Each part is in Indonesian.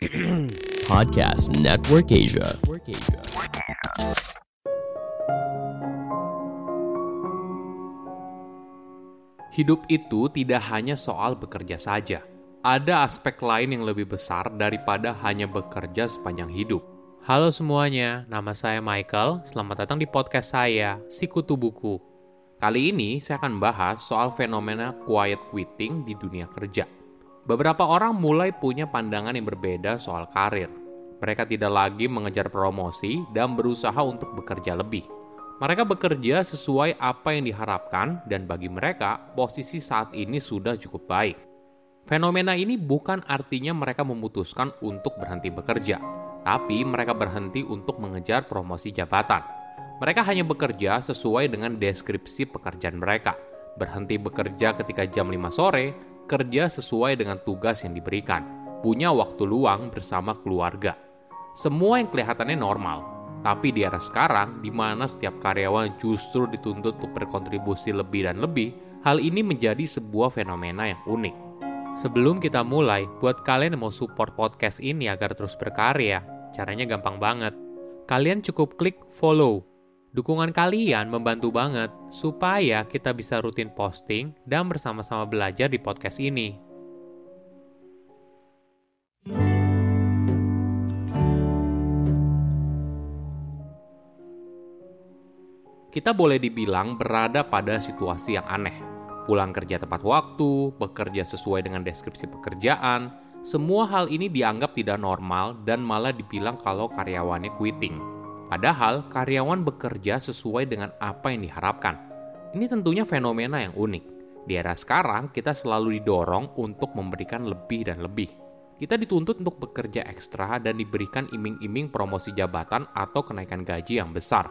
Podcast Network Asia. Hidup itu tidak hanya soal bekerja saja. Ada aspek lain yang lebih besar daripada hanya bekerja sepanjang hidup. Halo semuanya, nama saya Michael. Selamat datang di podcast saya, Sikutu Buku. Kali ini saya akan bahas soal fenomena quiet quitting di dunia kerja. Beberapa orang mulai punya pandangan yang berbeda soal karir. Mereka tidak lagi mengejar promosi dan berusaha untuk bekerja lebih. Mereka bekerja sesuai apa yang diharapkan, dan bagi mereka, posisi saat ini sudah cukup baik. Fenomena ini bukan artinya mereka memutuskan untuk berhenti bekerja, tapi mereka berhenti untuk mengejar promosi jabatan. Mereka hanya bekerja sesuai dengan deskripsi pekerjaan mereka, berhenti bekerja ketika jam 5 sore, kerja sesuai dengan tugas yang diberikan, punya waktu luang bersama keluarga. Semua yang kelihatannya normal, tapi di era sekarang, di mana setiap karyawan justru dituntut untuk berkontribusi lebih dan lebih, hal ini menjadi sebuah fenomena yang unik. Sebelum kita mulai, buat kalian yang mau support podcast ini agar terus berkarya, caranya gampang banget. Kalian cukup klik follow Dukungan kalian membantu banget supaya kita bisa rutin posting dan bersama-sama belajar di podcast ini. Kita boleh dibilang berada pada situasi yang aneh. Pulang kerja tepat waktu, bekerja sesuai dengan deskripsi pekerjaan, semua hal ini dianggap tidak normal dan malah dibilang kalau karyawannya quitting. Padahal karyawan bekerja sesuai dengan apa yang diharapkan. Ini tentunya fenomena yang unik. Di era sekarang, kita selalu didorong untuk memberikan lebih dan lebih. Kita dituntut untuk bekerja ekstra dan diberikan iming-iming promosi jabatan atau kenaikan gaji yang besar.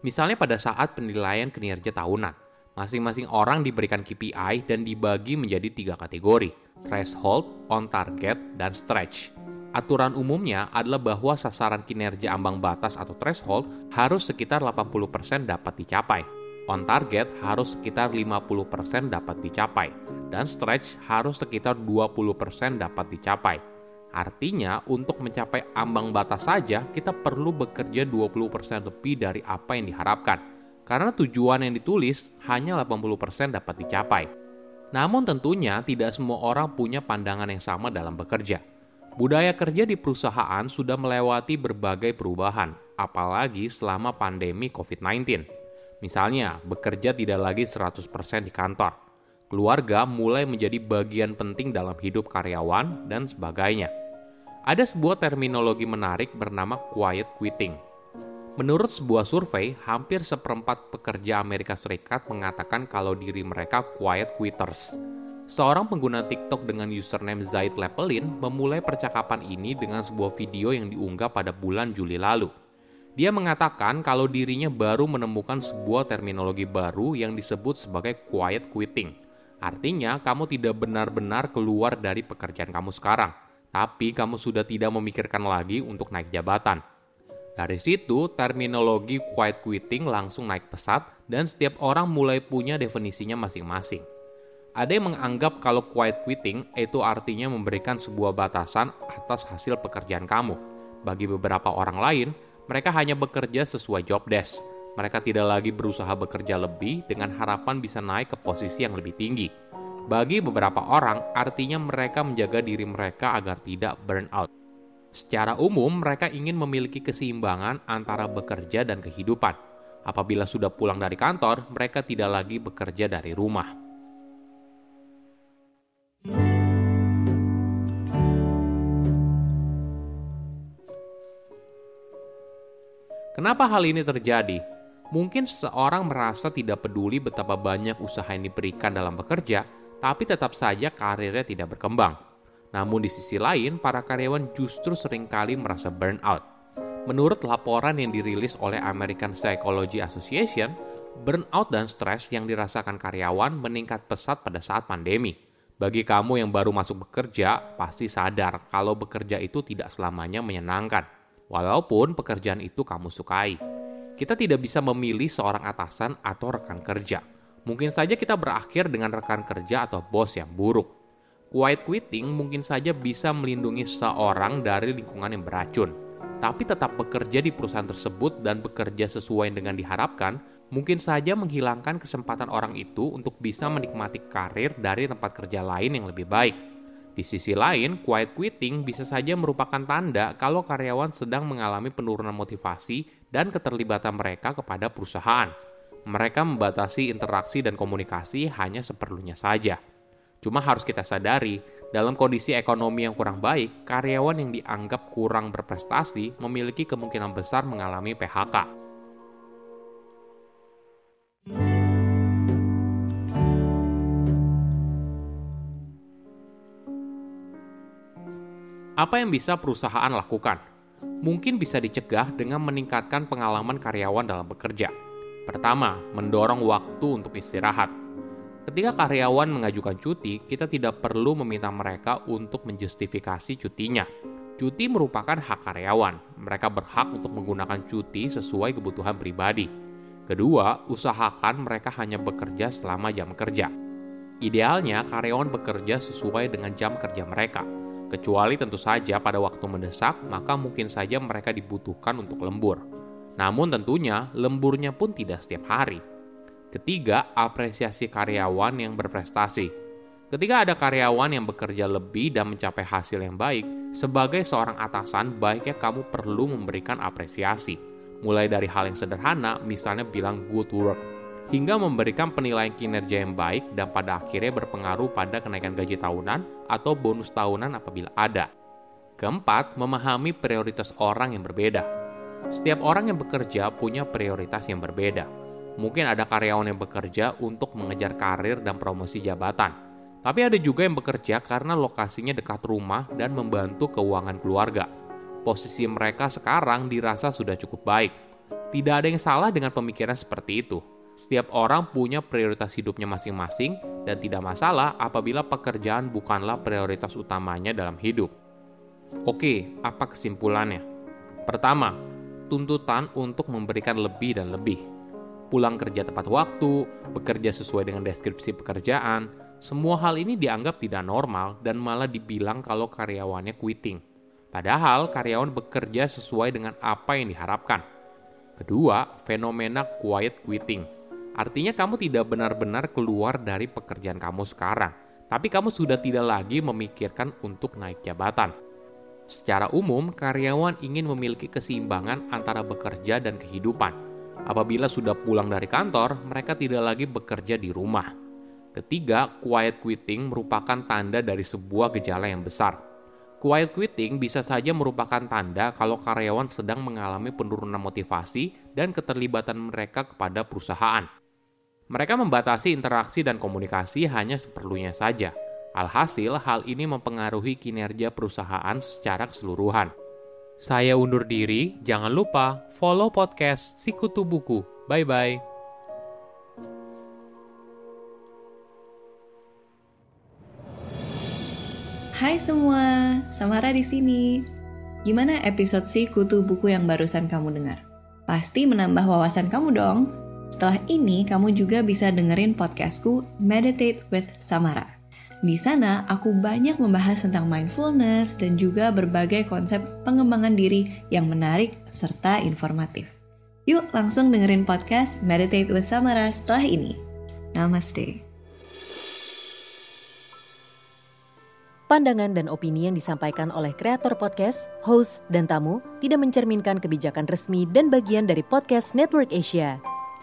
Misalnya pada saat penilaian kinerja tahunan, masing-masing orang diberikan KPI dan dibagi menjadi tiga kategori, threshold, on target, dan stretch. Aturan umumnya adalah bahwa sasaran kinerja ambang batas atau threshold harus sekitar 80% dapat dicapai. On target harus sekitar 50% dapat dicapai. Dan stretch harus sekitar 20% dapat dicapai. Artinya, untuk mencapai ambang batas saja, kita perlu bekerja 20% lebih dari apa yang diharapkan. Karena tujuan yang ditulis hanya 80% dapat dicapai. Namun tentunya tidak semua orang punya pandangan yang sama dalam bekerja Budaya kerja di perusahaan sudah melewati berbagai perubahan, apalagi selama pandemi COVID-19. Misalnya, bekerja tidak lagi 100% di kantor. Keluarga mulai menjadi bagian penting dalam hidup karyawan dan sebagainya. Ada sebuah terminologi menarik bernama quiet quitting. Menurut sebuah survei, hampir seperempat pekerja Amerika Serikat mengatakan kalau diri mereka quiet quitters Seorang pengguna TikTok dengan username Zaid Lepelin memulai percakapan ini dengan sebuah video yang diunggah pada bulan Juli lalu. Dia mengatakan kalau dirinya baru menemukan sebuah terminologi baru yang disebut sebagai quiet quitting. Artinya, kamu tidak benar-benar keluar dari pekerjaan kamu sekarang, tapi kamu sudah tidak memikirkan lagi untuk naik jabatan. Dari situ, terminologi quiet quitting langsung naik pesat dan setiap orang mulai punya definisinya masing-masing. Ada yang menganggap kalau quiet quitting itu artinya memberikan sebuah batasan atas hasil pekerjaan kamu. Bagi beberapa orang lain, mereka hanya bekerja sesuai job desk. Mereka tidak lagi berusaha bekerja lebih dengan harapan bisa naik ke posisi yang lebih tinggi. Bagi beberapa orang, artinya mereka menjaga diri mereka agar tidak burn out. Secara umum, mereka ingin memiliki keseimbangan antara bekerja dan kehidupan. Apabila sudah pulang dari kantor, mereka tidak lagi bekerja dari rumah. Kenapa hal ini terjadi? Mungkin seseorang merasa tidak peduli betapa banyak usaha yang diberikan dalam bekerja, tapi tetap saja karirnya tidak berkembang. Namun di sisi lain, para karyawan justru sering kali merasa burnout. Menurut laporan yang dirilis oleh American Psychology Association, burnout dan stres yang dirasakan karyawan meningkat pesat pada saat pandemi. Bagi kamu yang baru masuk bekerja, pasti sadar kalau bekerja itu tidak selamanya menyenangkan walaupun pekerjaan itu kamu sukai. Kita tidak bisa memilih seorang atasan atau rekan kerja. Mungkin saja kita berakhir dengan rekan kerja atau bos yang buruk. Quiet quitting mungkin saja bisa melindungi seseorang dari lingkungan yang beracun, tapi tetap bekerja di perusahaan tersebut dan bekerja sesuai dengan diharapkan, mungkin saja menghilangkan kesempatan orang itu untuk bisa menikmati karir dari tempat kerja lain yang lebih baik. Di sisi lain, quiet quitting bisa saja merupakan tanda kalau karyawan sedang mengalami penurunan motivasi dan keterlibatan mereka kepada perusahaan. Mereka membatasi interaksi dan komunikasi hanya seperlunya saja. Cuma harus kita sadari, dalam kondisi ekonomi yang kurang baik, karyawan yang dianggap kurang berprestasi memiliki kemungkinan besar mengalami PHK. Apa yang bisa perusahaan lakukan? Mungkin bisa dicegah dengan meningkatkan pengalaman karyawan dalam bekerja. Pertama, mendorong waktu untuk istirahat Ketika karyawan mengajukan cuti, kita tidak perlu meminta mereka untuk menjustifikasi cutinya. Cuti merupakan hak karyawan. Mereka berhak untuk menggunakan cuti sesuai kebutuhan pribadi. Kedua, usahakan mereka hanya bekerja selama jam kerja. Idealnya, karyawan bekerja sesuai dengan jam kerja mereka. Kecuali tentu saja pada waktu mendesak, maka mungkin saja mereka dibutuhkan untuk lembur. Namun tentunya, lemburnya pun tidak setiap hari Ketiga, apresiasi karyawan yang berprestasi. Ketika ada karyawan yang bekerja lebih dan mencapai hasil yang baik, sebagai seorang atasan, baiknya kamu perlu memberikan apresiasi. Mulai dari hal yang sederhana, misalnya bilang good work, hingga memberikan penilaian kinerja yang baik dan pada akhirnya berpengaruh pada kenaikan gaji tahunan atau bonus tahunan apabila ada. Keempat, memahami prioritas orang yang berbeda. Setiap orang yang bekerja punya prioritas yang berbeda Mungkin ada karyawan yang bekerja untuk mengejar karir dan promosi jabatan. Tapi ada juga yang bekerja karena lokasinya dekat rumah dan membantu keuangan keluarga. Posisi mereka sekarang dirasa sudah cukup baik. Tidak ada yang salah dengan pemikiran seperti itu. Setiap orang punya prioritas hidupnya masing-masing dan tidak masalah apabila pekerjaan bukanlah prioritas utamanya dalam hidup. Oke, apa kesimpulannya? Pertama, tuntutan untuk memberikan lebih dan lebih pulang kerja tepat waktu, bekerja sesuai dengan deskripsi pekerjaan, semua hal ini dianggap tidak normal dan malah dibilang kalau karyawannya quitting. Padahal karyawan bekerja sesuai dengan apa yang diharapkan. Kedua, fenomena quiet quitting. Artinya kamu tidak benar-benar keluar dari pekerjaan kamu sekarang, tapi kamu sudah tidak lagi memikirkan untuk naik jabatan. Secara umum, karyawan ingin memiliki keseimbangan antara bekerja dan kehidupan Apabila sudah pulang dari kantor, mereka tidak lagi bekerja di rumah. Ketiga, quiet quitting merupakan tanda dari sebuah gejala yang besar. Quiet quitting bisa saja merupakan tanda kalau karyawan sedang mengalami penurunan motivasi dan keterlibatan mereka kepada perusahaan. Mereka membatasi interaksi dan komunikasi hanya seperlunya saja. Alhasil, hal ini mempengaruhi kinerja perusahaan secara keseluruhan. Saya undur diri, jangan lupa follow podcast Sikutu Buku. Bye-bye. Hai semua, Samara di sini. Gimana episode Sikutu Buku yang barusan kamu dengar? Pasti menambah wawasan kamu dong. Setelah ini, kamu juga bisa dengerin podcastku Meditate with Samara. Di sana, aku banyak membahas tentang mindfulness dan juga berbagai konsep pengembangan diri yang menarik serta informatif. Yuk langsung dengerin podcast Meditate with Samara setelah ini. Namaste. Pandangan dan opini yang disampaikan oleh kreator podcast, host, dan tamu tidak mencerminkan kebijakan resmi dan bagian dari podcast Network Asia.